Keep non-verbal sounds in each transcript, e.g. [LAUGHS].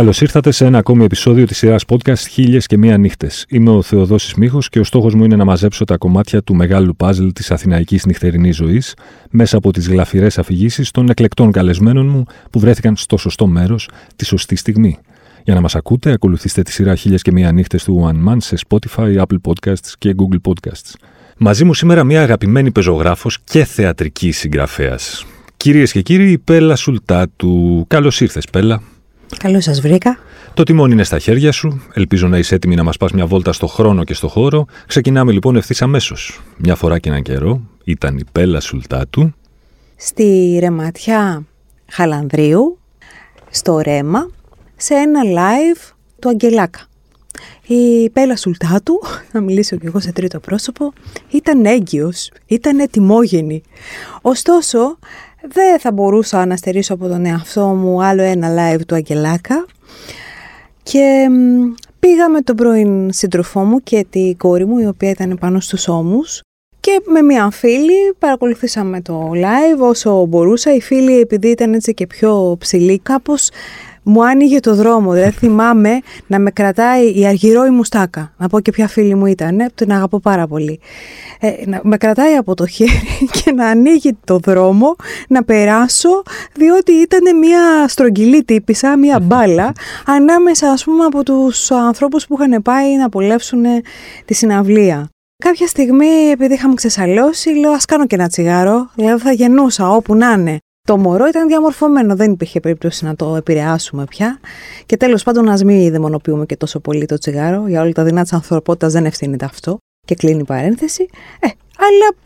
Καλώς ήρθατε σε ένα ακόμη επεισόδιο της σειράς podcast Χίλιες και Μία Νύχτες. Είμαι ο Θεοδόσης Μίχο και ο στόχος μου είναι να μαζέψω τα κομμάτια του μεγάλου παζλ της αθηναϊκής νυχτερινής ζωής μέσα από τις γλαφυρές αφηγήσεις των εκλεκτών καλεσμένων μου που βρέθηκαν στο σωστό μέρος τη σωστή στιγμή. Για να μας ακούτε, ακολουθήστε τη σειρά Χίλιες και Μία Νύχτες του One Man σε Spotify, Apple Podcasts και Google Podcasts. Μαζί μου σήμερα μια αγαπημένη πεζογράφος και θεατρική συγγραφέας. Κυρίες και κύριοι, η Πέλα Σουλτάτου. Καλώς ήρθες, Πέλα. Καλώς σας βρήκα. Το τιμόνι είναι στα χέρια σου. Ελπίζω να είσαι έτοιμη να μας πας μια βόλτα στο χρόνο και στο χώρο. Ξεκινάμε λοιπόν ευθύς αμέσως. Μια φορά και έναν καιρό ήταν η Πέλα Σουλτάτου. Στη ρεματιά Χαλανδρίου, στο ρέμα, σε ένα live του Αγγελάκα. Η Πέλα Σουλτάτου, [LAUGHS] να μιλήσω και εγώ σε τρίτο πρόσωπο, ήταν έγκυος, ήταν ετοιμόγενη. Ωστόσο, δεν θα μπορούσα να στερήσω από τον εαυτό μου άλλο ένα live του Αγγελάκα και πήγα με τον πρώην σύντροφό μου και τη κόρη μου η οποία ήταν πάνω στους ώμους και με μια φίλη παρακολουθήσαμε το live όσο μπορούσα. Η φίλη επειδή ήταν έτσι και πιο ψηλή κάπως μου άνοιγε το δρόμο. Δεν θυμάμαι να με κρατάει η αργυρό μουστάκα. Να πω και ποια φίλη μου ήταν, την αγαπώ πάρα πολύ. Ε, να, με κρατάει από το χέρι [LAUGHS] και να ανοίγει το δρόμο να περάσω, διότι ήταν μια στρογγυλή τύπησα, μια μπάλα, ανάμεσα ας πούμε από τους ανθρώπους που είχαν πάει να απολαύσουν τη συναυλία. Κάποια στιγμή, επειδή είχαμε ξεσαλώσει, λέω ας κάνω και ένα τσιγάρο, δηλαδή θα γεννούσα όπου να είναι. Το μωρό ήταν διαμορφωμένο, δεν υπήρχε περίπτωση να το επηρεάσουμε πια. Και τέλος πάντων, ας μην δαιμονοποιούμε και τόσο πολύ το τσιγάρο. Για όλα τα δεινά της ανθρωπότητας δεν ευθύνεται αυτό. Και κλείνει η παρένθεση. Ε, αλλά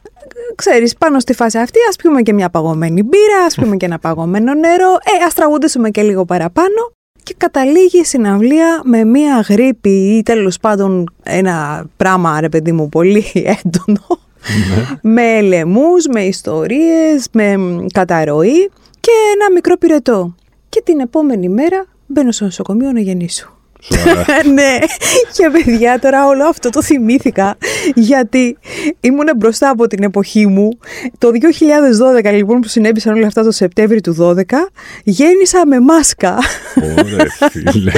ξέρεις, πάνω στη φάση αυτή, ας πιούμε και μια παγωμένη μπύρα, ας πιούμε και ένα παγωμένο νερό. Ε, ας τραγουδήσουμε και λίγο παραπάνω. Και καταλήγει η συναυλία με μια γρήπη ή τέλος πάντων ένα πράγμα, ρε παιδί μου, πολύ [LAUGHS] έντονο ναι. Με λαιμούς, με ιστορίες, με καταρροή και ένα μικρό πυρετό. Και την επόμενη μέρα μπαίνω στο νοσοκομείο να γεννήσω. [LAUGHS] ναι, και παιδιά τώρα όλο αυτό το θυμήθηκα γιατί ήμουν μπροστά από την εποχή μου. Το 2012 λοιπόν που συνέβησαν όλα αυτά το Σεπτέμβρη του 2012 γέννησα με μάσκα. Ωραία φίλε.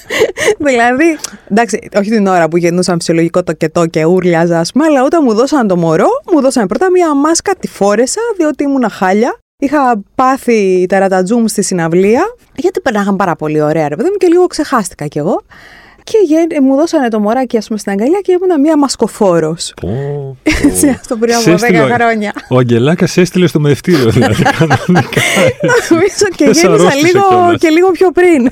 [LAUGHS] δηλαδή, εντάξει, όχι την ώρα που γεννούσαν φυσιολογικό το κετό και ούρλιαζα ας πούμε, αλλά όταν μου δώσαν το μωρό, μου δώσαν πρώτα μια μάσκα, τη φόρεσα διότι ήμουν χάλια Είχα πάθει τερατατζούμ στη συναυλία, γιατί περνάγαν πάρα πολύ ωραία, ρε παιδί μου, και λίγο ξεχάστηκα κι εγώ. Και μου δώσανε το μωράκι, ας πούμε, στην αγκαλιά και ήμουν μία μασκοφόρος. Έτσι, αυτό πριν από 10 χρόνια. Ο Αγγελάκας έστειλε στο μευτήριο, δηλαδή. [LAUGHS] Κανονικά. Νομίζω και γέννησα λίγο, και λίγο πιο πριν.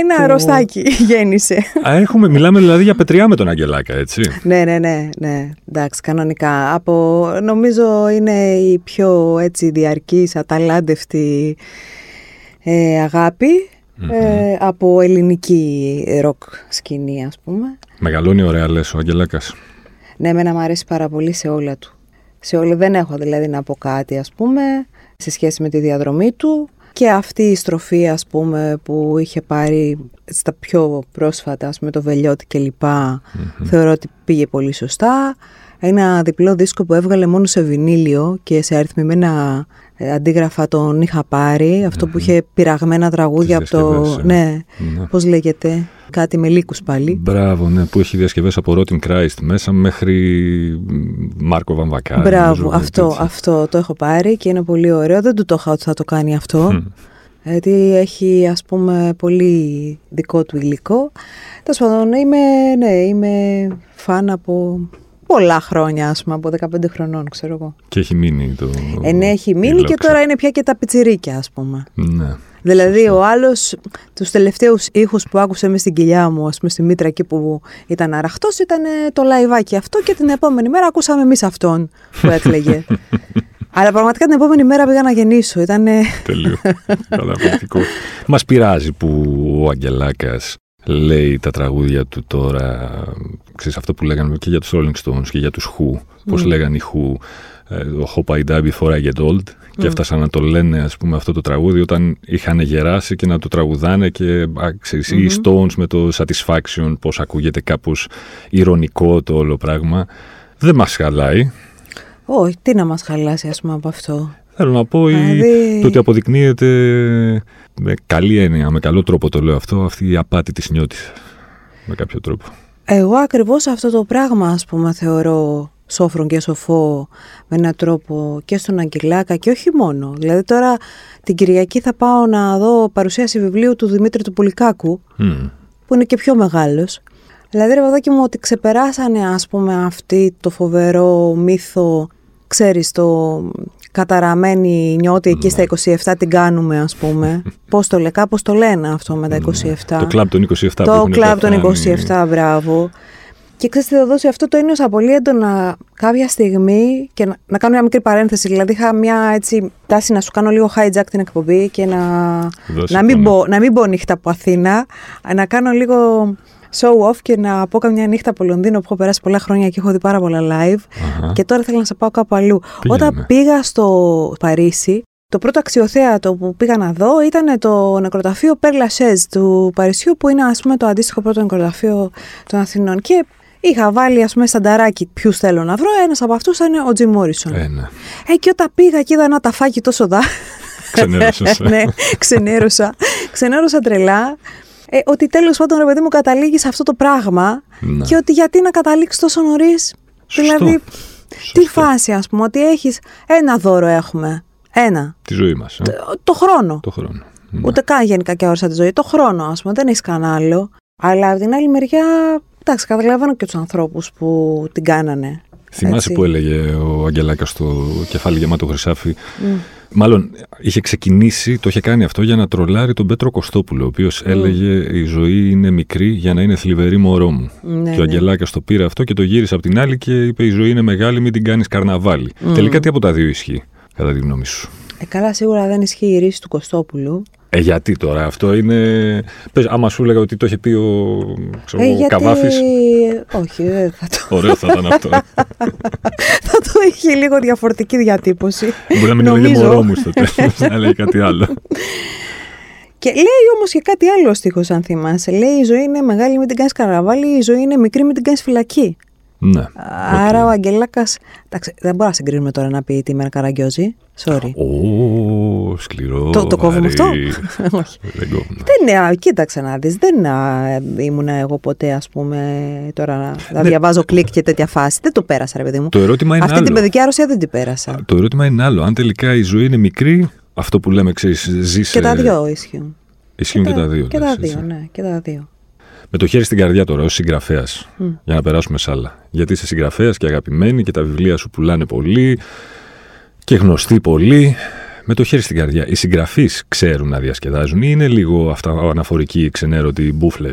Ένα αρρωστάκι γέννησε. Έχουμε, μιλάμε δηλαδή για πετριά με τον Αγγελάκα, έτσι. Ναι, ναι, ναι, ναι. Εντάξει, κανονικά. Από, νομίζω είναι η πιο έτσι διαρκής, αταλάντευτη ε, αγάπη ε, από ελληνική ροκ σκηνή, ας πούμε. Μεγαλώνει ωραία, λες, ο Αγγελάκας. Ναι, εμένα μου αρέσει πάρα πολύ σε όλα του. Σε όλα, δεν έχω δηλαδή να πω κάτι, ας πούμε, σε σχέση με τη διαδρομή του. Και αυτή η στροφή, ας πούμε, που είχε πάρει στα πιο πρόσφατα, ας πούμε, το Βελιώτη και λοιπα θεωρώ ότι πήγε πολύ σωστά. Ένα διπλό δίσκο που έβγαλε μόνο σε βινίλιο και σε αριθμημένα ε, αντίγραφα τον είχα πάρει, αυτό που είχε πειραγμένα τραγούδια από το... Ε. Ναι, ναι. πώς λέγεται, κάτι με λύκους πάλι. Μπράβο, ναι, που έχει διασκευές από Rotten Christ μέσα μέχρι Μάρκο Βαμβακά. Μπράβο, αυτό, αυτό το έχω πάρει και είναι πολύ ωραίο. Δεν του το είχα ότι θα το κάνει αυτό. Γιατί έχει ας πούμε πολύ δικό του υλικό. Τέλος πάντων, είμαι, ναι, είμαι φαν από πολλά χρόνια, ας πούμε, από 15 χρονών, ξέρω εγώ. Και έχει μείνει το. Ε, ναι, έχει μείνει και τώρα είναι πια και τα πιτσιρίκια, ας πούμε. Ναι. Δηλαδή, ο άλλος, τους τελευταίους ήχους που άκουσε μες στην κοιλιά μου, ας πούμε, στη μήτρα εκεί που ήταν αραχτός, ήταν το λαϊβάκι αυτό και την επόμενη μέρα ακούσαμε εμείς αυτόν που έκλαιγε. [LAUGHS] Αλλά πραγματικά την επόμενη μέρα πήγα να γεννήσω. Ήταν. Τέλειο. Καταπληκτικό. Μας πειράζει που ο Αγγελάκας λέει τα τραγούδια του τώρα, ξέρεις αυτό που λέγανε και για τους Rolling Stones και για τους Who, πώς mm. λέγανε οι Who, ε, ο Hope I Die Before I Get Old και έφτασαν να το λένε ας πούμε αυτό το τραγούδι όταν είχαν γεράσει και να το τραγουδάνε και ξέρεις, οι Stones με το Satisfaction πώς ακούγεται κάπως ηρωνικό το όλο πράγμα δεν μας χαλάει όχι, τι να μας χαλάσει ας πούμε από αυτό. Θέλω να πω δηλαδή... το ότι αποδεικνύεται με καλή έννοια, με καλό τρόπο το λέω αυτό, αυτή η απάτη της νιώτης. Με κάποιο τρόπο. Εγώ ακριβώς αυτό το πράγμα, ας πούμε, θεωρώ σόφρον και σοφό με έναν τρόπο και στον Αγγελάκα και όχι μόνο. Δηλαδή τώρα την Κυριακή θα πάω να δω παρουσίαση βιβλίου του Δημήτρη του Πουλικάκου, που είναι και πιο μεγάλος. Δηλαδή ρε παιδάκι μου ότι ξεπεράσανε ας πούμε αυτή το φοβερό μύθο, ξέρεις το καταραμένη νιώτη εκεί στα 27 ναι. την κάνουμε ας πούμε. [LAUGHS] πώς το λέει, κάπως το λένε αυτό με τα 27. Το κλαμπ των 27 Το κλαμπ των 27, μπράβο. Και ξέρει τι θα δώσει αυτό το ένιωσα πολύ έντονα κάποια στιγμή και να, να κάνω μια μικρή παρένθεση. Δηλαδή είχα μια έτσι τάση να σου κάνω λίγο hijack την εκπομπή και να, να, μην, μπω, να μην μπω νύχτα από Αθήνα, να κάνω λίγο show off και να πω καμιά νύχτα από Λονδίνο που έχω περάσει πολλά χρόνια και έχω δει πάρα πολλά live. Και τώρα θέλω να σε πάω κάπου αλλού. Όταν πήγα στο Παρίσι, το πρώτο αξιοθέατο που πήγα να δω ήταν το νεκροταφείο Πέρλα του Παρισιού, που είναι ας πούμε το αντίστοιχο πρώτο νεκροταφείο των Αθηνών. Και Είχα βάλει, ας πούμε, στανταράκι ποιους θέλω να βρω. Ένας από αυτούς ήταν ο Τζι Μόρισον. Ε, ναι. ε, και όταν πήγα και είδα ένα ταφάκι τόσο δά. Ξενέρωσα. [LAUGHS] ναι, ξενέρωσα. ξενέρωσα τρελά. Ε, ότι τέλος πάντων, ρε παιδί μου, καταλήγεις σε αυτό το πράγμα. Ναι. Και ότι γιατί να καταλήξεις τόσο νωρίς. Δηλαδή, Σωστό. τι φάση, ας πούμε, ότι έχεις ένα δώρο έχουμε. Ένα. Τη ζωή μας. Ε. Το, το, χρόνο. Το χρόνο. Ναι. Ούτε καν γενικά και όρισα τη ζωή. Το χρόνο, ας πούμε. Δεν έχεις κανένα άλλο. Αλλά από την άλλη μεριά Εντάξει, καταλαβαίνω και τους ανθρώπους που την κάνανε. Θυμάσαι έτσι. που έλεγε ο Αγγελάκας στο κεφάλι γεμάτο χρυσάφι. Mm. Μάλλον είχε ξεκινήσει, το είχε κάνει αυτό για να τρολάρει τον Πέτρο Κωστόπουλο, ο οποίος mm. έλεγε Η ζωή είναι μικρή για να είναι θλιβερή μωρό μου. Ναι, και ο ναι. Αγγελάκα το πήρε αυτό και το γύρισε από την άλλη και είπε: Η ζωή είναι μεγάλη, μην την κάνεις καρναβάλι. Mm. Τελικά τι από τα δύο ισχύει, κατά τη γνώμη σου; Ε, καλά, σίγουρα δεν ισχύει η ρίση του Κωστόπουλου. Ε, γιατί τώρα; Αυτό είναι. Πες, άμα σου έλεγα ότι το είχε πει ο, ξέρω, ε, γιατί... Καβάφης... Όχι, δεν θα το. Ωραίο θα ήταν αυτό. [LAUGHS] θα το είχε λίγο διαφορετική διατύπωση. Μπορεί να μην έλεγε μωρό μου στο τέλος, να λέει κάτι άλλο. Και λέει όμως και κάτι άλλο ο στίχος, αν θυμάσαι. Λέει: Η ζωή είναι μεγάλη, μην την κάνεις καραβάλι, η ζωή είναι μικρή, μην την κάνεις φυλακή. Ναι. Άρα okay. ο Αγγελάκα. Δεν μπορώ να συγκρίνουμε τώρα να πει τι με Καραγκιόζη. Sorry. Ω, σκληρό. Το, το κόβουμε αυτό; [LAUGHS] Όχι. Δεν κόβουμε. Δεν είναι, κοίταξε να δεις. Δεν ήμουν εγώ ποτέ, ας πούμε, τώρα να ναι. διαβάζω κλικ και τέτοια φάση. Δεν το πέρασα, ρε παιδί μου. Το ερώτημα είναι Αυτή άλλο. την παιδική άρρωσια δεν την πέρασα. Το ερώτημα είναι άλλο. Αν τελικά η ζωή είναι μικρή, αυτό που λέμε, ξέρεις, ζήσει. Και τα δύο ισχύουν. Ισχύουν και, τα δύο. Και τα δύο, ναι, και τα δύο. Με το χέρι στην καρδιά τώρα, ως συγγραφέας, για να περάσουμε σε άλλα. Γιατί είσαι συγγραφέας και αγαπημένη και τα βιβλία σου πουλάνε πολύ και γνωστοί πολύ. Με το χέρι στην καρδιά. Οι συγγραφείς ξέρουν να διασκεδάζουν ή είναι λίγο αυτά αναφορικοί, ξενέρωτοι, μπουφλε.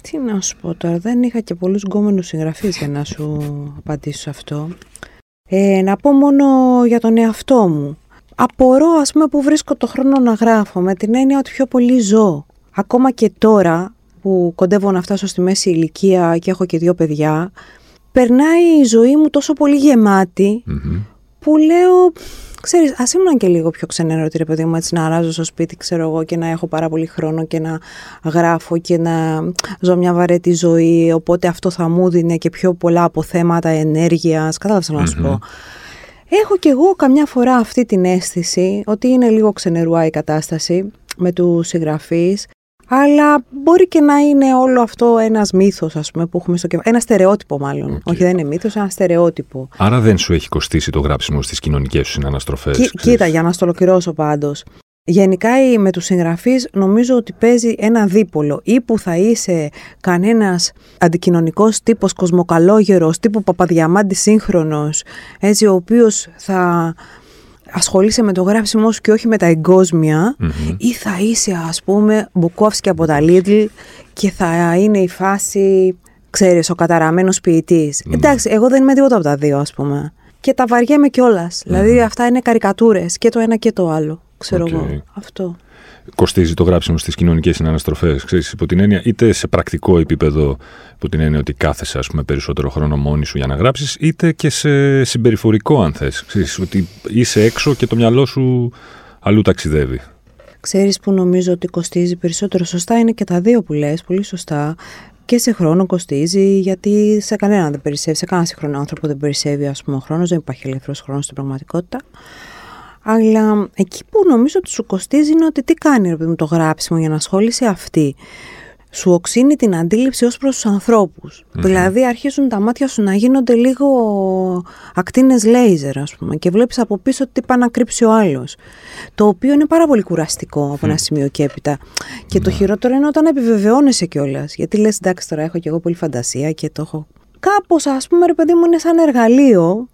Τι να σου πω τώρα, δεν είχα και πολλούς γκόμενους συγγραφείς για να σου απαντήσω αυτό. Ε, να πω μόνο για τον εαυτό μου. Απορώ ας πούμε που βρίσκω το χρόνο να γράφω με την έννοια ότι πιο πολύ ζω. Ακόμα και τώρα που κοντεύω να φτάσω στη μέση ηλικία και έχω και δύο παιδιά, περνάει η ζωή μου τόσο πολύ που λέω, ξέρεις, ας ήμουν και λίγο πιο ξενέρωτη ρε παιδί μου, έτσι να αράζω στο σπίτι, ξέρω εγώ, και να έχω πάρα πολύ χρόνο και να γράφω και να ζω μια βαρέτη ζωή, οπότε αυτό θα μου δίνει και πιο πολλά αποθέματα ενέργειας, κατάλαβες να σου πω. Έχω κι εγώ καμιά φορά αυτή την αίσθηση ότι είναι λίγο ξενερουά η κατάσταση με τους συγγραφείς αλλά μπορεί και να είναι όλο αυτό ένας μύθος, ας πούμε, που έχουμε στο κεφάλι. Ένα στερεότυπο, μάλλον. Okay. Όχι, δεν είναι μύθος, ένα στερεότυπο. Άρα δεν σου έχει κοστίσει το γράψιμο στις κοινωνικές σου συναναστροφές. Κοίτα, για να στο ολοκληρώσω πάντως. Γενικά με τους συγγραφείς νομίζω ότι παίζει ένα δίπολο ή που θα είσαι κανένας αντικοινωνικός τύπος κοσμοκαλόγερος, τύπου Παπαδιαμάντη σύγχρονος, έτσι ο οποίος θα ασχολείσαι με το γράψιμό σου και όχι με τα εγκοσμια ή θα είσαι ας πούμε Μπουκόφσκι από τα Lidl και θα είναι η φάση, ξέρεις, ο καταραμένος Εντάξει, εγώ δεν είμαι τίποτα από τα δύο ας πούμε. Και τα βαριέμαι κιόλας. Δηλαδή αυτά είναι καρικατούρες και το ένα και το άλλο, ξέρω εγώ. Αυτό κοστίζει το γράψιμο στις κοινωνικές συναναστροφές. Υπό την έννοια, είτε σε πρακτικό επίπεδο, υπό την έννοια ότι κάθεσαι ας πούμε, περισσότερο χρόνο μόνη σου για να γράψεις, είτε και σε συμπεριφορικό, αν θες. Ότι είσαι έξω και το μυαλό σου αλλού ταξιδεύει. Ξέρεις που νομίζω ότι κοστίζει περισσότερο. Σωστά είναι και τα δύο που λες, πολύ σωστά. Και σε χρόνο κοστίζει, γιατί σε κανέναν δεν περισσεύει, σε κανένα σύγχρονο άνθρωπο δεν περισσεύει ας πούμε, ο χρόνος, δεν υπάρχει ελεύθερος χρόνος στην πραγματικότητα. Αλλά εκεί που νομίζω ότι σου κοστίζει είναι ότι τι κάνει ρε, το γράψιμο για να ασχολείσαι αυτή σου οξύνει την αντίληψη ως προς τους ανθρωπους Δηλαδή αρχίζουν τα μάτια σου να γίνονται λίγο ακτίνες λέιζερ ας πούμε και βλέπεις από πίσω τι πάει να κρύψει ο άλλος. Το οποίο είναι πάρα πολύ κουραστικό από ένα σημείο και έπειτα. Και το χειρότερο είναι όταν επιβεβαιώνεσαι κιόλας. Γιατί λες εντάξει τώρα έχω κι εγώ πολύ φαντασία και το έχω Κάπως, ας πούμε, ρε παιδί μου, είναι σαν εργαλειο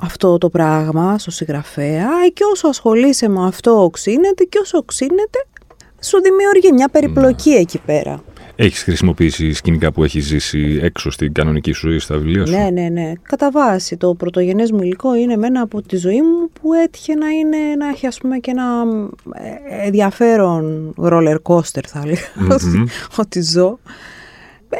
αυτό το πράγμα στο συγγραφέα και όσο ασχολείσαι με αυτό οξύνεται και όσο οξύνεται σου δημιουργεί μια περιπλοκή ναι. εκεί πέρα. Έχεις χρησιμοποιήσει σκηνικά που έχεις ζήσει έξω στην κανονική σου ζωή στα βιβλία σου; Ναι, ναι, ναι. Κατά βάση το πρωτογενές μου υλικό είναι μένα από τη ζωή μου που έτυχε να, είναι, να έχει ας πούμε και ένα ε, ενδιαφέρον roller coaster θα έλεγα [LAUGHS] ότι, ζω.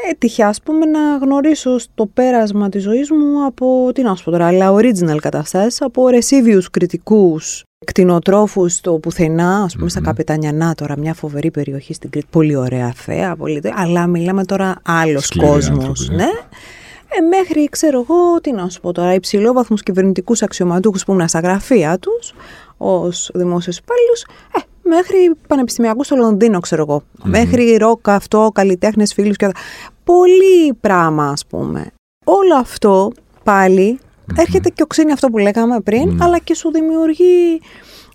Έτυχε ας πούμε να γνωρίσω στο πέρασμα της ζωής μου από, τι να σου πω τώρα, αλλά original καταστάσεις, από ρεσίβιους κριτικούς κτηνοτρόφους στο πουθενά, ας πούμε, mm-hmm. στα Καπετανιανά τώρα, μια φοβερή περιοχή στην Κρήτη. Πολύ ωραία θέα, πολύ... αλλά μιλάμε τώρα άλλος κόσμος. Ναι. ναι. Ε, μέχρι, ξέρω εγώ, τι να σου πω τώρα, υψηλόβαθμους κυβερνητικούς αξιωματούχους που ήμουν στα γραφεία τους ως δημόσιος υπάλληλου, ε, μέχρι πανεπιστημιακού στο Λονδίνο, ξέρω εγώ. Μέχρι ροκ αυτό, καλλιτέχνες, φίλους και Πολύ πράγμα, ας πούμε. Όλο αυτό πάλι έρχεται και οξύνει αυτό που λέγαμε πριν, αλλά και σου δημιουργεί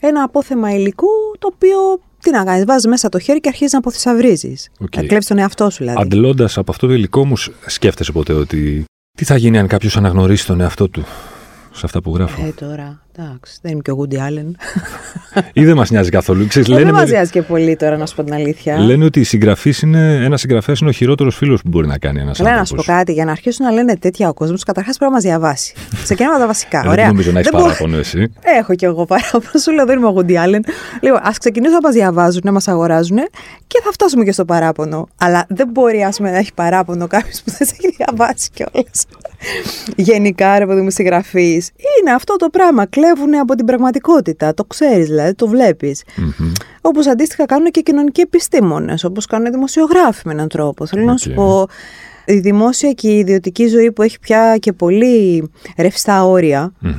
ένα απόθεμα υλικού το οποίο τι να κάνεις, βάζεις μέσα το χέρι και αρχίζεις να αποθυσαυρίζει. Okay. Να κλέψει τον εαυτό σου, δηλαδή. Αντλώντας από αυτό το υλικό όμως, σκέφτεσαι ποτέ ότι τι θα γίνει αν κάποιος αναγνωρίσει τον εαυτό του σε αυτά που γράφω; Ε, τώρα. Εντάξει, δεν είμαι και ο Γκούντι Άλεν. Ή δεν μας νοιάζει καθόλου. Ξέρεις, ε, λένε δεν μα νοιάζει και πολύ τώρα, να σου πω την αλήθεια. Λένε ότι συγγραφή είναι ένα συγγραφέας είναι ο χειρότερος φίλος που μπορεί να κάνει ένας άνθρωπο. Λέω να σου πω κάτι, για να αρχίσουν να λένε τέτοια ο κόσμος, καταρχάς πρέπει να μας διαβάσει. Ξεκινάμε τα βασικά. Ε, Ωραία. Δεν νομίζω να έχεις παράπονο εσύ. Έχω κι εγώ παράπονο. Σου λέω δεν είμαι ο Γκούντι Άλεν. Λοιπόν, ας ξεκινήσουμε να μας διαβάζουν, να μας αγοράζουν και θα φτάσουμε και στο παράπονο. Αλλά δεν μπορεί ας πούμε, να έχει παράπονο κάποιος που δεν σε έχει διαβάσει κιόλας. Γενικά, ρε παιδί μου, συγγραφή. Είναι αυτό το πράγμα. Κλέβουν από την πραγματικότητα. Το ξέρεις, δηλαδή, το βλέπεις. Mm-hmm. Όπως αντίστοιχα κάνουν και κοινωνικοί επιστήμονες, όπως κάνουν δημοσιογράφοι με έναν τρόπο. Θέλω να σου πω, η δημόσια και η ιδιωτική ζωή που έχει πια και πολύ ρευστά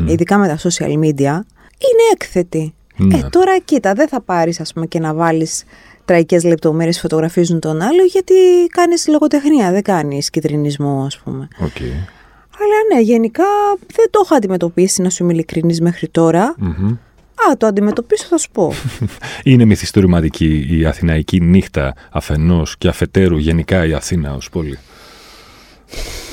ειδικά με τα social media, είναι έκθετη. Ε, ναι. τώρα κοίτα, δεν θα πάρεις, ας πούμε, και να βάλεις τραγικές λεπτομέρειες φωτογραφίζουν τον άλλο, γιατί κάνεις λογοτεχνία, δεν κάνεις κυτρινισμό, ας πούμε. Okay. Αλλά ναι, γενικά δεν το έχω αντιμετωπίσει, να σου είμαι ειλικρινής μέχρι τώρα. Mm-hmm. Α, το αντιμετωπίσω, θα σου πω. [LAUGHS] Είναι μυθιστορηματική η αθηναϊκή νύχτα αφενός και αφετέρου γενικά η Αθήνα ως πόλη.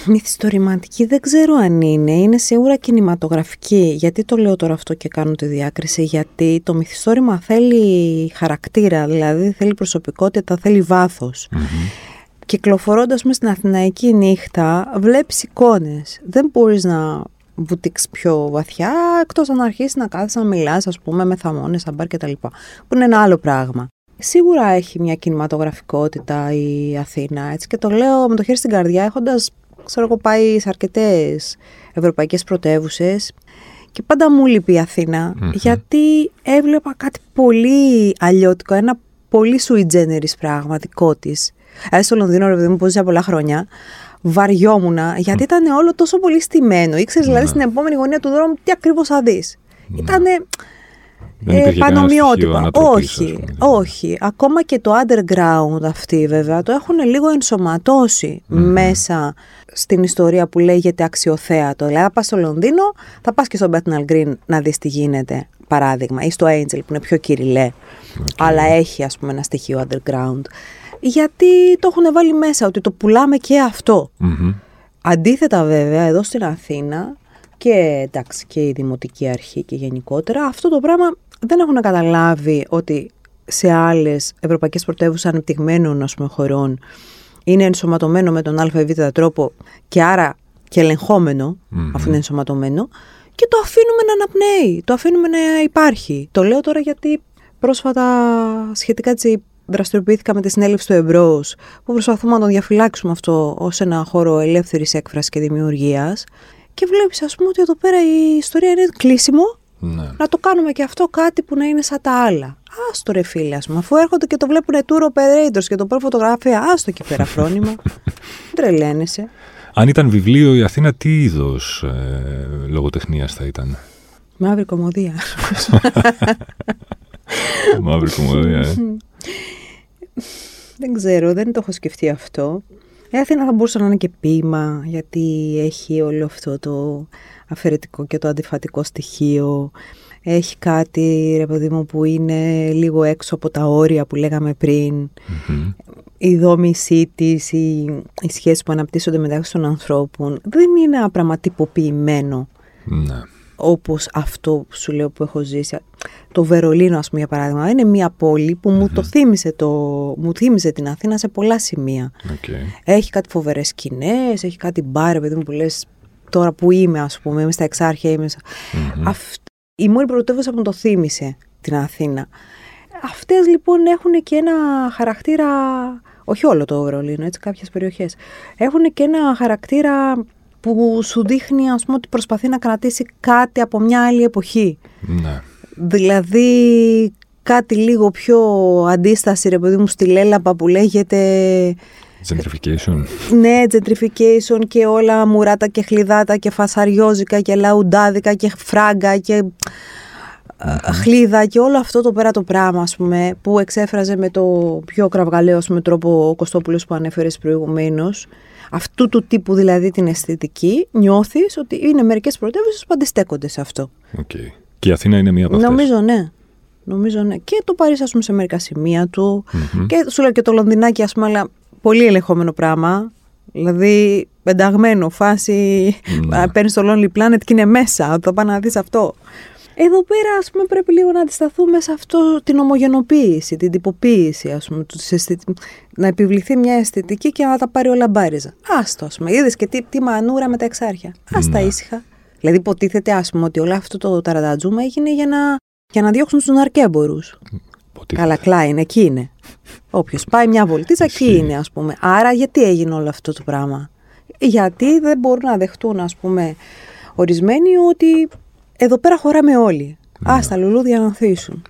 Μυθιστορηματική δεν ξέρω αν είναι. Είναι σίγουρα κινηματογραφική. Γιατί το λέω τώρα αυτό και κάνω τη διάκριση; Γιατί το μυθιστόρημα θέλει χαρακτήρα, δηλαδή θέλει προσωπικότητα, θέλει βάθος. Mm-hmm κυκλοφορώντας μέσα στην Αθηναϊκή νύχτα, βλέπεις εικόνες. Δεν μπορείς να βουτήξεις πιο βαθιά, εκτός αν αρχίσεις να κάθεσαι να μιλάς, ας πούμε, με θαμώνες, αμπάρ και τα λοιπά, που είναι ένα άλλο πράγμα. Σίγουρα έχει μια κινηματογραφικότητα η Αθήνα, έτσι, και το λέω με το χέρι στην καρδιά, έχοντας, ξέρω εγώ, πάει σε αρκετές ευρωπαϊκές πρωτεύουσες. Και πάντα μου λείπει η αθηνα γιατί έβλεπα κάτι πολύ αλλιώτικο, ένα πολύ sui generis πράγμα δικό της. Δηλαδή στο Λονδίνο, ρε παιδί μου, που ζήσα πολλά χρόνια, βαριόμουν γιατί ήταν όλο τόσο πολύ στημένο. Ήξερες δηλαδή ναι. στην επόμενη γωνία του δρόμου τι ακριβώς θα δεις. Ναι. Ήταν. Ε, πανομοιότυπα. Όχι, όχι. Ακόμα και το underground αυτή βέβαια το έχουν λίγο μέσα στην ιστορία που λέγεται αξιοθέατο. Δηλαδή, θα πας στο Λονδίνο, θα πας και στο Bethnal Green να δεις τι γίνεται, παράδειγμα, ή στο Angel που είναι πιο κυριλέ, αλλά έχει ας πούμε ένα στοιχείο underground γιατί το έχουν βάλει μέσα, ότι το πουλάμε και αυτό. Αντίθετα βέβαια, εδώ στην Αθήνα και εντάξει και η Δημοτική Αρχή και γενικότερα, αυτό το πράγμα δεν έχουν καταλάβει ότι σε άλλες ευρωπαϊκές πρωτεύουσες ανεπτυγμένων ας πούμε, χωρών είναι ενσωματωμένο με τον ΑΒ τρόπο και άρα και ελεγχομενο αφού είναι ενσωματωμένο και το αφήνουμε να αναπνέει, το αφήνουμε να υπάρχει. Το λέω τώρα γιατί πρόσφατα σχετικά έτσι δραστηριοποιήθηκα με τη συνέλευση του Εμπρός, που προσπαθούμε να τον διαφυλάξουμε αυτό ως ένα χώρο ελεύθερης έκφρασης και δημιουργίας. Και βλέπεις, ας πούμε, ότι εδώ πέρα η ιστορία είναι κλείσιμο. Ναι. Να το κάνουμε και αυτό κάτι που να είναι σαν τα άλλα. Α το ρε φίλε, ας πούμε, αφού έρχονται και το βλέπουν tour operators και το πρώτο φωτογραφία, ας το εκεί πέρα φρόνημα. [LAUGHS] Τρελαίνεσαι. Αν ήταν βιβλίο η Αθήνα, τι είδος ε, λογοτεχνίας θα ήταν; Μαύρη κομμωδία. [LAUGHS] Μαύρη κομμωδία, ε. [LAUGHS] δεν ξέρω, δεν το έχω σκεφτεί αυτό. Η Αθήνα θα μπορούσε να είναι και ποίημα, γιατί έχει όλο αυτό το αφαιρετικό και το αντιφατικό στοιχείο. Έχει κάτι, ρε παιδί μου, που είναι λίγο έξω από τα όρια που λέγαμε πριν. Η δόμησή τη, οι, οι σχέσεις που αναπτύσσονται μεταξύ των ανθρώπων δεν είναι απραματυποποιημένο. Ναι. Όπως αυτό που σου λέω που έχω ζήσει. Το Βερολίνο, ας πούμε, για παράδειγμα, είναι μια πόλη που μου το θύμισε, το, μου θύμισε την Αθήνα σε πολλά σημεία. Okay. Έχει κάτι φοβερές σκηνές, έχει κάτι μπάρ, παιδί μου, που λες τώρα που είμαι, ας πούμε, είμαι στα εξάρχεια, είμαι... Mm-hmm. η μόνη πρωτεύουσα που μου το θύμισε την Αθήνα. Αυτές λοιπόν έχουν και ένα χαρακτήρα, όχι όλο το Βερολίνο, έτσι κάποιες περιοχές, έχουν και ένα χαρακτήρα που σου δείχνει ας πούμε ότι προσπαθεί να κρατήσει κάτι από μια άλλη εποχή. Ναι. Δηλαδή κάτι λίγο πιο αντίσταση ρε παιδί μου στη λέλαπα που λέγεται Gentrification. Ναι, gentrification και όλα μουράτα και χλιδάτα και φασαριόζικα και λαουντάδικα και φράγκα και χλίδα και όλο αυτό το πέρα το πράγμα ας πούμε, που εξέφραζε με το πιο κραυγαλαίο με τρόπο ο Κωστόπουλος που ανέφερες προηγουμένως αυτού του τύπου δηλαδή την αισθητική νιώθεις ότι είναι μερικές πρωτεύουσες που αντιστέκονται σε αυτό. Okay. Και η Αθήνα είναι μία από αυτές. Νομίζω ναι. Νομίζω ναι. Και το Παρίσι, ας πούμε, σε μερικά σημεία του. Mm-hmm. Και σου λέω και το Λονδινάκι, ας πούμε, αλλά πολύ ελεγχόμενο πράγμα. Δηλαδή, πενταγμένο, φάση. Mm. Παίρνεις το Lonely Planet και είναι μέσα. Θα πάει να δεις αυτό. Εδώ πέρα, ας πούμε, πρέπει λίγο να αντισταθούμε σε αυτό την ομογενοποίηση, την τυποποίηση, ας πούμε, να επιβληθεί μια αισθητική και να τα πάρει όλα μπάριζα. Άστο, ας πούμε, είδες και τι, τι μανούρα με τα εξάρχεια. Άστα ναι. ήσυχα. Δηλαδή, υποτίθεται, ας πούμε, ότι όλο αυτό το ταραντατζούμα έγινε για να, για να διώξουν τους ναρκέμπορους. Καλά, Κλάιν, εκεί είναι. Όποιος πάει μια βολτίτσα, εκεί είναι, ας πούμε. Άρα, γιατί έγινε όλο αυτό το πράγμα; Γιατί δεν μπορούν να δεχτούν, ας πούμε, ορισμένοι ότι εδώ πέρα χωράμε όλοι. Ναι. Α, τα λουλούδια να ανθίσουν.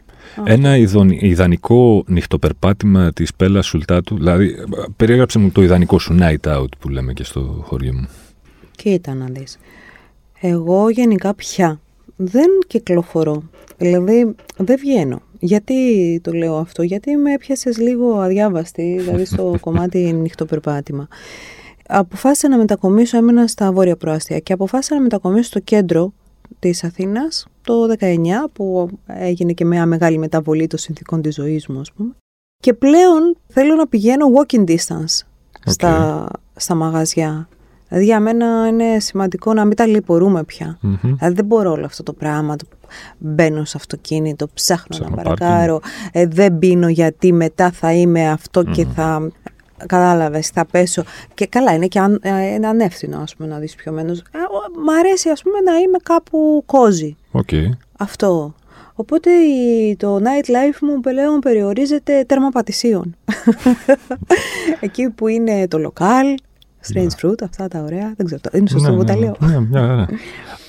Ένα ιδανικό νυχτοπερπάτημα της Πέλας Σουλτάτου, δηλαδή περιέγραψε μου το ιδανικό σου night out που λέμε και στο χωριό μου. Κοίτα να δεις. Εγώ γενικά πια δεν κυκλοφορώ. Δηλαδή δεν βγαίνω. Γιατί το λέω αυτό, γιατί με έπιασες λίγο αδιάβαστη, δηλαδή στο [LAUGHS] κομμάτι νυχτοπερπάτημα. Αποφάσισα να μετακομίσω, έμενα στα βόρεια προάστια και αποφάσισα να μετακομίσω στο κέντρο της Αθήνας το 19 που έγινε και μια μεγάλη μεταβολή των συνθήκων της ζωής μου ας πούμε. Και πλέον θέλω να πηγαίνω walking distance στα, στα μαγαζιά. Δηλαδή για μένα είναι σημαντικό να μην ταλαιπωρούμε πια. Mm-hmm. Δηλαδή δεν μπορώ όλο αυτό το πράγμα. Το... Μπαίνω σε αυτοκίνητο, ψάχνω να παρακάρω, ε, δεν πίνω γιατί μετά θα είμαι αυτό και θα Κατάλαβες, θα πέσω. Και καλά, είναι και αν, ε, είναι ανεύθυνο, ας πούμε, να δεις πιο μένω. Ε, μ' αρέσει, ας πούμε, να είμαι κάπου κόζι. Okay. Αυτό. Οπότε το nightlife μου πλέον περιορίζεται τέρμα πατησίων. [LAUGHS] Εκεί που είναι το local, strange ναι. fruit, αυτά τα ωραία. Δεν ξέρω, είναι σωστό που τα λέω. [LAUGHS]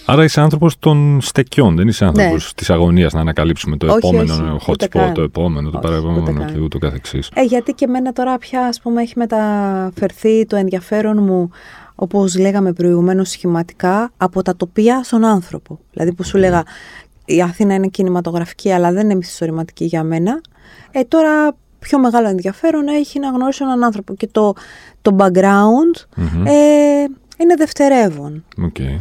Ναι, ναι, Άρα είσαι άνθρωπος των στεκιών, δεν είσαι άνθρωπος ναι. της αγωνίας να ανακαλύψουμε το επόμενο hot spot, το επόμενο, το παρεπόμενο και ούτω καθεξής. Ε, γιατί και εμένα τώρα πια ας πούμε, έχει μεταφερθεί το ενδιαφέρον μου, όπως λέγαμε προηγουμένως σχηματικά, από τα τοπία στον άνθρωπο. Δηλαδή που σου λέγα, η Αθήνα είναι κινηματογραφική, αλλά δεν είναι μυθιστορηματική για μένα. Ε, τώρα πιο μεγάλο ενδιαφέρον έχει να γνωρίσω έναν άνθρωπο και το, το background ε, είναι δευτερεύον. Okay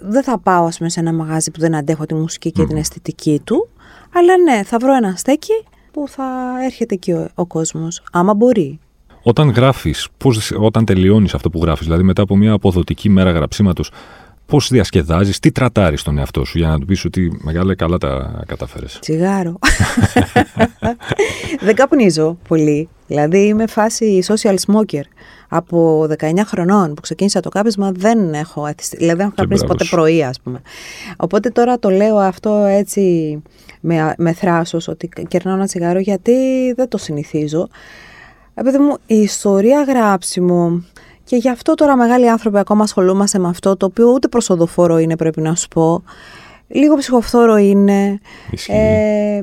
δεν θα πάω ας πούμε, σε ένα μαγάζι που δεν αντέχω τη μουσική και την αισθητική του, αλλά ναι, θα βρω ένα στέκι που θα έρχεται εκεί ο, ο κόσμος, άμα μπορεί. Όταν γράφεις, πώς, όταν τελειώνεις αυτό που γράφεις, δηλαδή μετά από μια αποδοτική μέρα γραψίματος, Πώς διασκεδάζεις, τι τρατάρεις τον εαυτό σου για να του πεις ότι μεγάλα καλά τα καταφέρει. Τσιγάρο. [LAUGHS] δεν καπνίζω πολύ. Δηλαδή είμαι φάση social smoker. Από 19 χρονών που ξεκίνησα το κάπνισμα δεν έχω, δηλαδή δεν έχω καπνίσει ποτέ πρωί ας πούμε. Οπότε τώρα το λέω αυτό έτσι με, με θράσος ότι κερνάω ένα τσιγάρο γιατί δεν το συνηθίζω. Επειδή μου η ιστορία γράψιμο και γι' αυτό τώρα μεγάλοι άνθρωποι ακόμα ασχολούμαστε με αυτό, το οποίο ούτε προσοδοφόρο είναι πρέπει να σου πω. Λίγο ψυχοφθόρο είναι. Ε,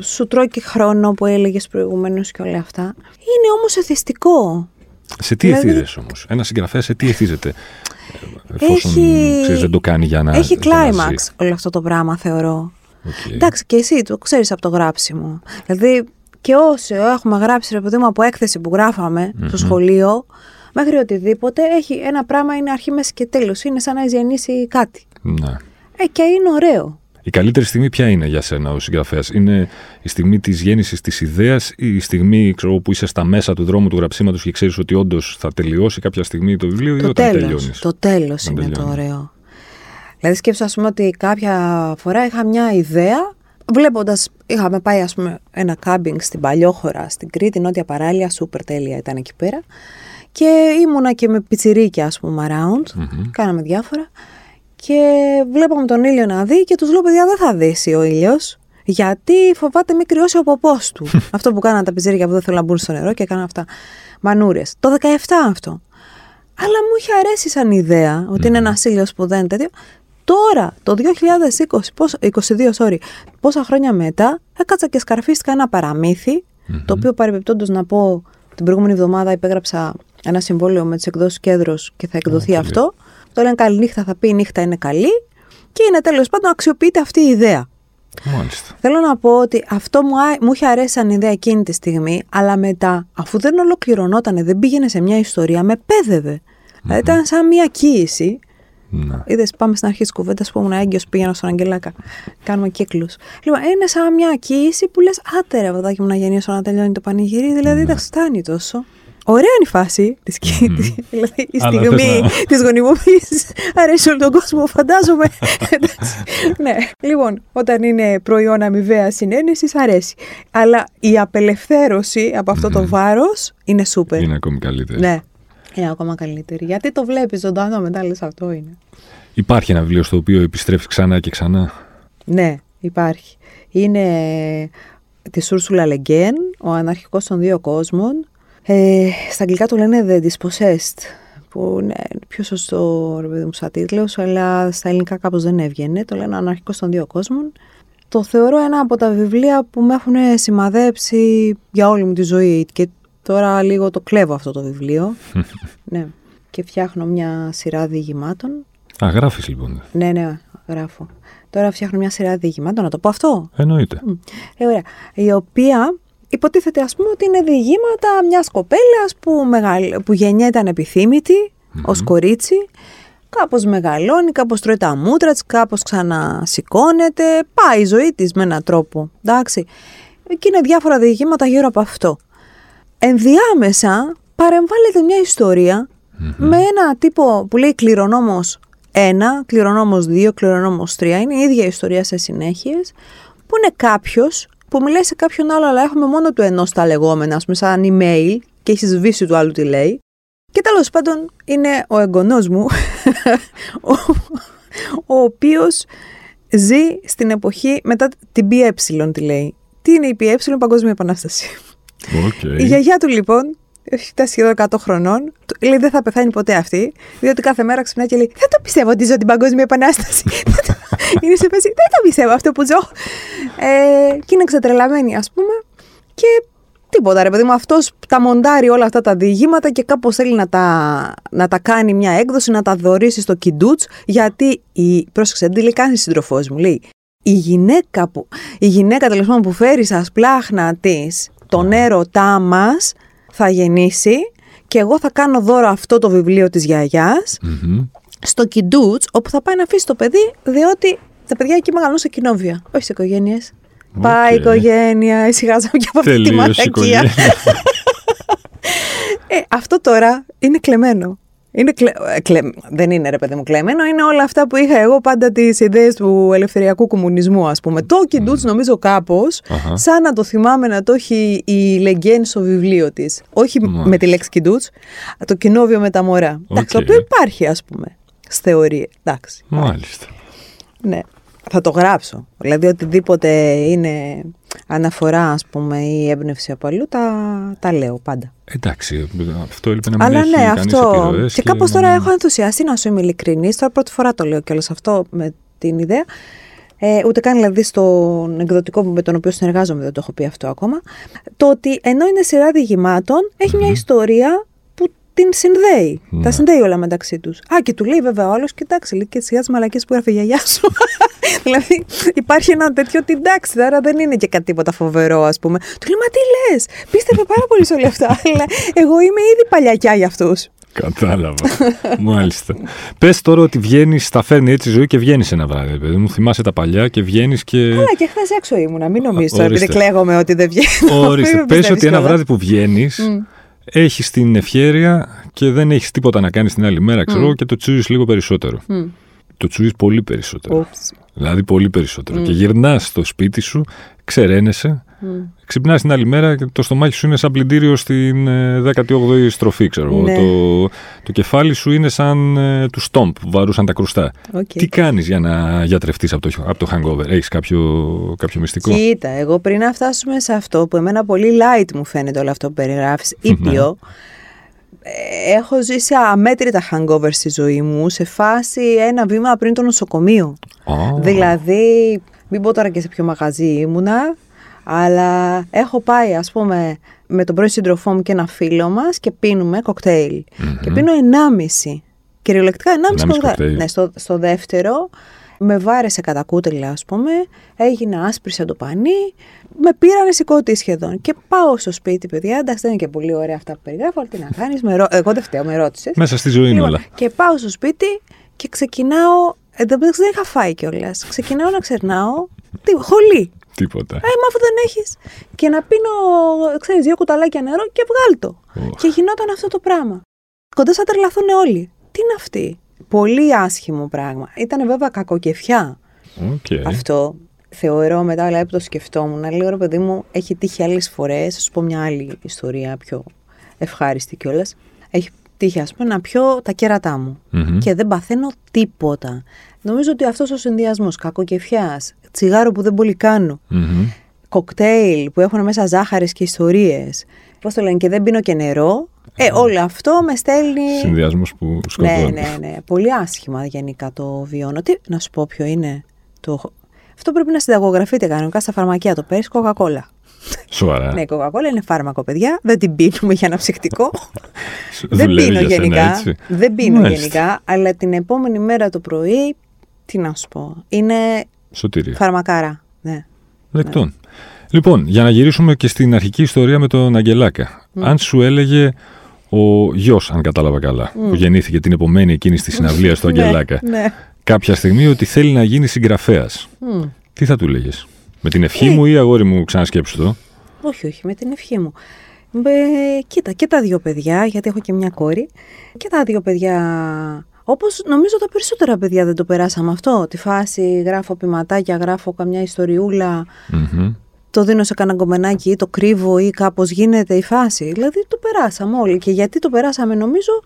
σου τρώει και χρόνο που έλεγες προηγουμένως και όλα αυτά. Είναι όμως εθιστικό. Σε τι δηλαδή... εθίζεσαι όμως, ένα συγγραφέα σε τι εθίζεται. Εφόσον έχει... ξέρεις, δεν το κάνει για να. Έχει κλάιμαξ όλο αυτό το πράγμα, θεωρώ. Okay. Εντάξει, και εσύ το ξέρεις από το γράψιμο. Δηλαδή, και όσο έχουμε γράψει, ρε παιδί μου, από έκθεση που γράφαμε mm-hmm. στο σχολείο, μέχρι οτιδήποτε, έχει ένα πράγμα, είναι αρχή, μέση και τέλος. Είναι σαν να γεννήσει κάτι. Ναι. Ε, και είναι ωραίο. Η καλύτερη στιγμή ποια είναι για σένα ο συγγραφέας, Είναι η στιγμή της γέννησης της ιδέας ή η στιγμή ξέρω, που είσαι στα μέσα του δρόμου του γραψίματος και ξέρεις ότι όντως θα τελειώσει κάποια στιγμή το βιβλίο το ή όταν τελειώνεις; Το τέλος είναι το ωραίο. Δηλαδή, σκέψω, ας πούμε, ότι κάποια φορά είχα μια ιδέα. Βλέποντας, είχαμε πάει, ας πούμε, ένα κάμπινγκ στην Παλιόχώρα, στην Κρήτη, νότια παράλια, σούπερ τέλεια ήταν εκεί πέρα. Και ήμουνα και με πιτσιρίκια, ας πούμε, around. mm Κάναμε διάφορα. Και βλέπαμε τον ήλιο να δει και τους λέω: Παιδιά, δεν θα δύσει ο ήλιος. Γιατί φοβάται μην κρυώσει ο ποπός του. [LAUGHS] αυτό που κάναν τα πιτσίρια που δεν θέλουν να μπουν στο νερό και έκαναν αυτά. Μανούρες. Το 17 αυτό. Αλλά μου είχε αρέσει σαν ιδέα ότι είναι ένας ήλιος που δεν είναι τέτοιο. Τώρα, το 2020, πόσο, 22, sorry, πόσα χρόνια μετά, έκατσα και σκαρφίστηκα ένα το οποίο παρεμπιπτόντως να πω την προηγούμενη εβδομάδα υπέγραψα ένα συμβόλαιο με τις εκδόσεις κέντρος και θα εκδοθεί αυτό. Το λένε καλή νύχτα, θα πει η νύχτα είναι καλή. Και είναι τέλος πάντων αξιοποιείται αυτή η ιδέα. Μάλιστα. Θέλω να πω ότι αυτό μου, μου είχε αρέσει σαν ιδέα εκείνη τη στιγμή, αλλά μετά, αφού δεν ολοκληρωνόταν, δεν πήγαινε σε μια ιστορία, με παιδευε Δηλαδή ήταν σαν μια κοίηση. Ναι. Είδες, πάμε στην αρχή της κουβέντας που ήμουν έγκυος, πήγαινα στον Αγγελάκα. Κάνουμε κύκλους. Λοιπόν, είναι σαν μια κοίηση που λες: Άτε ρε, μου να γεννήσω να τελειώνει το πανηγύρι. Δηλαδή, ναι. δεν φτάνει τόσο. Ωραία είναι η φάση της mm. [LAUGHS] Δηλαδή η στιγμή της γονιμοποίησης αρέσει όλο τον κόσμο, φαντάζομαι. [LAUGHS] ναι. Λοιπόν, όταν είναι προϊόν αμοιβαίας συνένεσης, αρέσει. Αλλά η απελευθέρωση από αυτό το βάρος είναι σούπερ. Είναι ακόμη καλύτερη. Ναι. Είναι ακόμα καλύτερη. Γιατί το βλέπεις ζωντανό μετά, λες αυτό είναι. Υπάρχει ένα βιβλίο στο οποίο επιστρέφεις ξανά και ξανά; Ναι, υπάρχει. Είναι της Ούρσουλα Λεγκέν, ο αναρχικός των δύο κόσμων, ε, στα αγγλικά του λένε The Dispossessed, που είναι πιο σωστό ρε παιδί μου σαν τίτλος, αλλά στα ελληνικά κάπως δεν έβγαινε. Το λένε Αναρχικός των δύο κόσμων. Το θεωρώ ένα από τα βιβλία που με έχουν σημαδέψει για όλη μου τη ζωή και τώρα λίγο το κλέβω αυτό το βιβλίο. [LAUGHS] ναι. Και φτιάχνω μια σειρά διηγημάτων. Α, γράφεις λοιπόν. Ναι, ναι, γράφω. Τώρα φτιάχνω μια σειρά διηγημάτων, να το πω αυτό; Εννοείται. Ε, ωραία. Η οποία υποτίθεται ας πούμε ότι είναι διηγήματα μιας κοπέλας που, μεγαλ... που γεννιέται ανεπιθύμητη ως κορίτσι, κάπως μεγαλώνει, κάπως τρώει τα μούτρα της, κάπως ξανασηκώνεται, πάει η ζωή της με έναν τρόπο, εντάξει. Και είναι διάφορα διηγήματα γύρω από αυτό. Ενδιάμεσα παρεμβάλλεται μια ιστορια με ένα τύπο που λέει κληρονόμος 1, κληρονόμος 2, κληρονόμος 3, είναι η ίδια ιστορία σε συνέχειες, που είναι κάποιος που μιλάει σε κάποιον άλλο, αλλά έχουμε μόνο του ενός τα λεγόμενα, ας πούμε, σαν email και έχει σβήσει του άλλου τι λέει. Και τέλος πάντων είναι ο εγγονός μου, ο, [LAUGHS] ο οποίος ζει στην εποχή μετά την ΠΕ, τι λέει. Τι είναι η ΠΕ, Παγκόσμια Επανάσταση. Okay. Η γιαγιά του λοιπόν έχει φτάσει σχεδόν 100 χρονών. Λέει δεν θα πεθάνει ποτέ αυτή. Διότι κάθε μέρα ξυπνάει και λέει Δεν το πιστεύω ότι ζω την Παγκόσμια Επανάσταση. [LAUGHS] είναι σε φάση, δεν το πιστεύω αυτό που ζω. Ε, και είναι ξετρελαμένη, ας πούμε. Και τίποτα, ρε παιδί μου, αυτός τα μοντάρει όλα αυτά τα διηγήματα και κάπως θέλει να τα, να τα κάνει μια έκδοση, να τα δωρήσει στο Κιντούτς. Γιατί η. Πρόσεξε, δεν λέει καν σύντροφό μου, λέει. Η γυναίκα που, η γυναίκα τέλος που φέρει στα σπλάχνα της τον έρωτά μας θα γεννήσει και εγώ θα κάνω δώρο αυτό το βιβλίο της γιαγιας στο Κιντούτς, όπου θα πάει να αφήσει το παιδί, διότι τα παιδιά εκεί μεγαλώνουν σε κοινόβια, όχι σε οικογένειες. Okay. Πάει η οικογένεια, ησυχάζαμε και από αυτή τη μαλακία. [LAUGHS] ε, αυτό τώρα είναι κλεμμένο. Είναι κλε... Ε, κλε... Δεν είναι ρε παιδί μου κλεμμένο, είναι όλα αυτά που είχα εγώ πάντα τις ιδέες του ελευθεριακού κομμουνισμού, ας πούμε. Το Κιντούτς, mm. νομίζω κάπως, uh-huh. σαν να το θυμάμαι να το έχει η Λεγκέν στο βιβλίο της. Όχι με τη λέξη Κιντούτς, το κοινόβιο με τα μωρά. Okay. Εντάξει, το οποίο υπάρχει, ας πούμε, στι θεωρίε. Εντάξει. Μάλιστα. Ναι θα το γράψω. Δηλαδή οτιδήποτε είναι αναφορά ας πούμε ή έμπνευση από αλλού τα, τα λέω πάντα. Εντάξει, αυτό έλειπε να μην Αλλά ναι, αυτό. Και, και κάπως τώρα έχω ενθουσιαστεί να σου είμαι ειλικρινής. Τώρα πρώτη φορά το λέω κιόλας αυτό με την ιδέα. Ε, ούτε καν δηλαδή στον εκδοτικό με τον οποίο συνεργάζομαι δεν το έχω πει αυτό ακόμα. Το ότι ενώ είναι σειρά διηγημάτων, έχει μια ιστορία που την συνδέει. Ναι. Τα συνδέει όλα μεταξύ τους. Α, και του λέει βέβαια ο άλλος, κοιτάξτε, λέει και σιγά τι μαλακίε που έγραφε η γιαγιά σου. [LAUGHS] δηλαδή υπάρχει ένα τέτοιο ότι εντάξει, τώρα δεν είναι και κάτι τίποτα φοβερό, ας πούμε. Του λέει, Μα τι λες, πίστευε πάρα πολύ σε όλα αυτά. [LAUGHS] Αλλά εγώ είμαι ήδη παλιακιά για αυτούς. Κατάλαβα. [LAUGHS] Μάλιστα. Πες τώρα ότι βγαίνεις, τα φέρνει έτσι η ζωή και βγαίνεις ένα βράδυ. Παιδί μου, θυμάσαι τα παλιά και βγαίνεις και. Αλλά και χθες έξω ήμουνα, μην νομίζεις τώρα, Ορίστε. επειδή κλαίγομαι ότι δεν βγαίνω. Ορίστε. Μην Πες πιστεύεις ότι ένα κιόλας. βράδυ που βγαίνεις, έχεις την ευχέρεια και δεν έχεις τίποτα να κάνεις την άλλη μέρα, ξέρω εγώ, και το τσούζεις λίγο περισσότερο. Μμ. Το τσούζει πολύ περισσότερο. Ούψ. Δηλαδή πολύ περισσότερο. Και γυρνάς στο σπίτι σου, ξεραίνεσαι, Μμ. ξυπνάς την άλλη μέρα και το στομάχι σου είναι σαν πλυντήριο στην ε, 18η στροφή, ξέρω εγώ. Ναι. Το, το κεφάλι σου είναι σαν ε, του Stomp που βαρούσαν τα κρουστά. Οκ. Τι κάνεις για να γιατρευτείς από το, από το hangover, Έχεις κάποιο, κάποιο μυστικό; Κοίτα, εγώ πριν να φτάσουμε σε αυτό που εμένα πολύ light μου φαίνεται όλο αυτό που περιγράφεις, ήπιο, ε, έχω ζήσει αμέτρητα hangover στη ζωή μου σε φάση ένα βήμα πριν το νοσοκομείο. Α, Δηλαδή, μην πω τώρα και σε ποιο μαγαζί ήμουνα, αλλά έχω πάει ας πούμε με τον πρώην σύντροφό μου και ένα φίλο μας και πίνουμε κοκτέιλ. Και πίνω 1,5. Κυριολεκτικά 1,5 1,5 κοκτέιλ. κοκτέιλ. Ναι, στο, στο δεύτερο με βάρεσε κατά κούτελα ας πούμε, έγινα άσπρη σαν το πανί, με πήρανε σηκώτη σχεδόν. Και πάω στο σπίτι, παιδιά, εντάξει δεν είναι και πολύ ωραία αυτά που περιγράφω, αλλά τι να κάνεις, με ρω... εγώ δεν φταίω, με ρώτησες. Μέσα στη ζωή είναι Λοιπόν, όλα. Και πάω στο σπίτι και ξεκινάω. Εν τω μεταξύ δεν είχα φάει κιόλας. Ξεκινάω να ξερνάω. Τι, χολή. Τίποτα. Ε, μα αφού δεν έχεις. Και να πίνω, ξέρεις, δύο κουταλάκια νερό και βγάλ το. Οχ. Και γινόταν αυτό το πράγμα. Κοντά σαν τρελαθούν όλοι. Τι είναι αυτή; Πολύ άσχημο πράγμα. Ήταν βέβαια κακοκεφιά Οκ. αυτό. Θεωρώ μετά, αλλά που το σκεφτόμουν, λέω ρε παιδί μου, έχει τύχει άλλες φορές. Θα σου πω μια άλλη ιστορία πιο ευχάριστη κιόλας. Έχει τύχει, ας πούμε, να πιω τα κέρατά μου. Μμμ. Και δεν παθαίνω τίποτα. Νομίζω ότι αυτός ο συνδυασμός κακοκεφιά, τσιγάρο που δεν πολύ κάνω, Μμμ. κοκτέιλ που έχουν μέσα ζάχαρες και ιστορίες. Πώς το λένε, και δεν πίνω και νερό. Ε, όλο αυτό με στέλνει. Συνδυασμός που Ναι, σκοτώνεις. ναι, ναι. Πολύ άσχημα γενικά το βιώνω. Τι να σου πω ποιο είναι. Το... Αυτό πρέπει να συνταγογραφείτε κανονικά στα φαρμακεία. Το παίρνει κοκακόλα. Σοβαρά. Ναι, η κοκακόλα είναι φάρμακο, παιδιά. Δεν την πίνουμε για αναψυκτικό. Σου δεν δουλεύει πίνω για σένα, γενικά. έτσι. Δεν πίνω Μάλιστα. γενικά. Αλλά την επόμενη μέρα το πρωί, τι να σου πω. Είναι Σωτήρια. φαρμακάρα. Ναι. Δεκτών. Λοιπόν, για να γυρίσουμε και στην αρχική ιστορία με τον Αγγελάκα. Αν σου έλεγε ο γιος, αν κατάλαβα καλά, που γεννήθηκε την επομένη εκείνη στη συναυλία στο Αγγελάκα, [LAUGHS] Ναι, ναι. κάποια στιγμή ότι θέλει να γίνει συγγραφέας, Μμ. τι θα του λέγες; Με την ευχή Ε. μου ή αγόρι μου, ξανασκέψου το; Όχι, όχι, με την ευχή μου. Ε, κοίτα, και τα δύο παιδιά, γιατί έχω και μια κόρη, και τα δύο παιδιά, όπως νομίζω τα περισσότερα παιδιά δεν το περάσαμε αυτό. Τη φάση γράφω ποιηματάκια, γράφω καμιά ιστοριούλα, Μμμ. Το δίνω σε κανένα κομμενάκι ή το κρύβω ή κάπως γίνεται η φάση. Δηλαδή το περάσαμε όλοι. Και γιατί το περάσαμε νομίζω,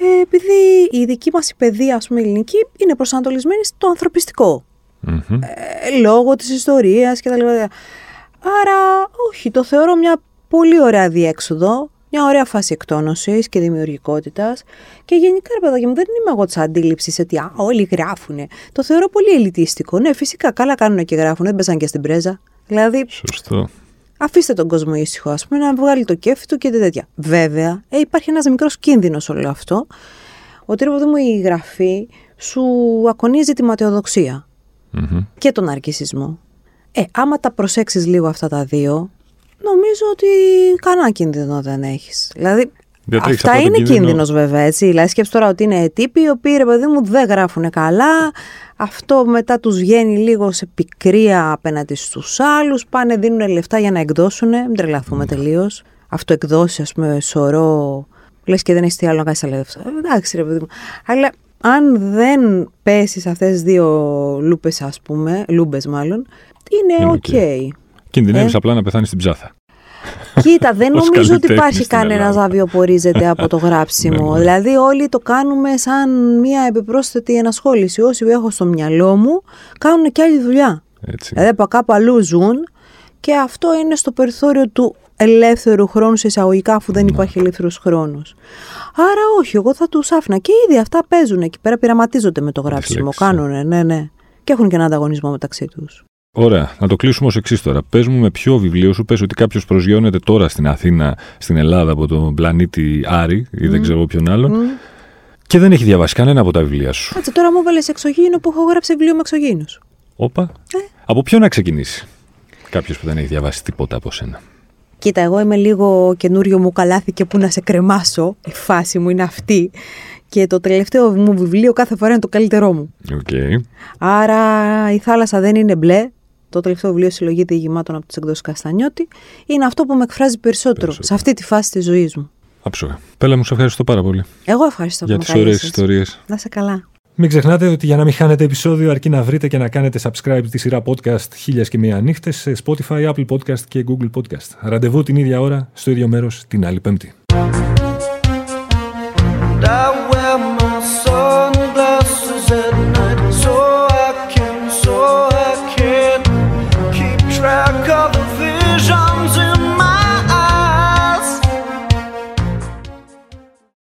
ε, επειδή η δική μας η παιδεία, ας πούμε, η ελληνική, είναι προσανατολισμένη στο ανθρωπιστικό. Μμμ. Ε, λόγω της ιστορίας και τα λοιπά. Άρα, όχι, το θεωρώ μια πολύ ωραία διέξοδο, μια ωραία φάση εκτόνωσης και δημιουργικότητας και γενικά, ρε παιδάκι μου, δεν είμαι εγώ της αντίληψης ότι α, όλοι γράφουνε. Το θεωρώ πολύ ελιτίστικο. Ναι, φυσικά, καλά κάνουν και γράφουν, δεν παίζαν και στην πρέζα. Δηλαδή, Σωστό. αφήστε τον κόσμο ήσυχο, ας πούμε, να βγάλει το κέφι του και τέτοια. Βέβαια, ε, υπάρχει ένας μικρός κίνδυνος όλο αυτό, ότι ρε παιδί μου η γραφή σου ακονίζει τη ματαιοδοξία Μμμ. και τον αρκισισμό. Ε, άμα τα προσέξεις λίγο αυτά τα δύο, νομίζω ότι κανένα κίνδυνο δεν έχεις. Δηλαδή, Διατρέχεις αυτά απλά τον είναι κίνδυνο- κίνδυνος βέβαια, έτσι. Δηλαδή, σκέψου τώρα ότι είναι τύποι οι οποίοι, ρε παιδί μου, δεν γράφουν καλά. Αυτό μετά τους βγαίνει λίγο σε πικρία απέναντι στους άλλους. Πάνε, δίνουν λεφτά για να εκδώσουν. Μην τρελαθούμε τελείως. Αυτοεκδόσεις, ας πούμε, σωρό. Λες και δεν έχεις τι άλλο να κάνεις τα λεφτά. Ε, Εντάξει, ρε παιδί μου. Αλλά αν δεν πέσεις σε αυτές τις δύο λούπες, ας πούμε, λούμπες μάλλον, είναι Είναι OK. OK. Κινδυνεύεις Ε; απλά να πεθάνεις στην ψάθα. Κοίτα, δεν Ως νομίζω ότι καλλιτέχνης υπάρχει στην κανένας Ελλάδα. να βιοπορίζεται από το [LAUGHS] γράψιμο. Ναι, ναι. δηλαδή, όλοι το κάνουμε σαν μια επιπρόσθετη ενασχόληση. Όσοι έχω στο μυαλό μου, κάνουν και άλλη δουλειά. Έτσι. Δηλαδή, από κάπου αλλού ζουν και αυτό είναι στο περιθώριο του ελεύθερου χρόνου σε εισαγωγικά, αφού Ναι. δεν υπάρχει ελεύθερος χρόνος. Άρα, όχι, εγώ θα τους άφηνα. Και ήδη αυτά παίζουν εκεί πέρα, πειραματίζονται με το γράψιμο. λέξεις, ε. Κάνουν, ναι, ναι. Και έχουν και ένα ανταγωνισμό μεταξύ τους. Ωραία. Να το κλείσουμε ως εξής τώρα. Πες μου με ποιο βιβλίο σου πες ότι κάποιος προσγειώνεται τώρα στην Αθήνα, στην Ελλάδα από τον πλανήτη Άρη ή δεν ξέρω ποιον άλλον. Και δεν έχει διαβάσει κανένα από τα βιβλία σου. Κάτσε τώρα μου βάλες εξωγήινο που έχω γράψει βιβλίο με εξωγήινους. Όπα. Ε. Από ποιο να ξεκινήσει. Κάποιος που δεν έχει διαβάσει τίποτα από σένα; Κοίτα, εγώ είμαι λίγο καινούριο μου καλάθι και που να σε κρεμάσω. Η φάση μου είναι αυτή. Και το τελευταίο μου βιβλίο κάθε φορά είναι το καλύτερό μου. Okay. Άρα η θάλασσα δεν είναι μπλε. Το τελευταίο βιβλίο συλλογή διηγημάτων από τις εκδόσεις Καστανιώτη. Είναι αυτό που με εκφράζει περισσότερο, περισσότερο. σε αυτή τη φάση της ζωής μου. Άψογα. Πέλα μου, σε ευχαριστώ πάρα πολύ. Εγώ ευχαριστώ Για τις ωραίες ιστορίες. Να σε καλά. Μην ξεχνάτε ότι για να μην χάνετε επεισόδιο αρκεί να βρείτε και να κάνετε subscribe τη σειρά podcast χίλιες και μία νύχτες σε Spotify, Apple Podcast και Google Podcast. Ραντεβού την ίδια ώρα, στο ίδιο μέρος, την άλλη πέμπτη.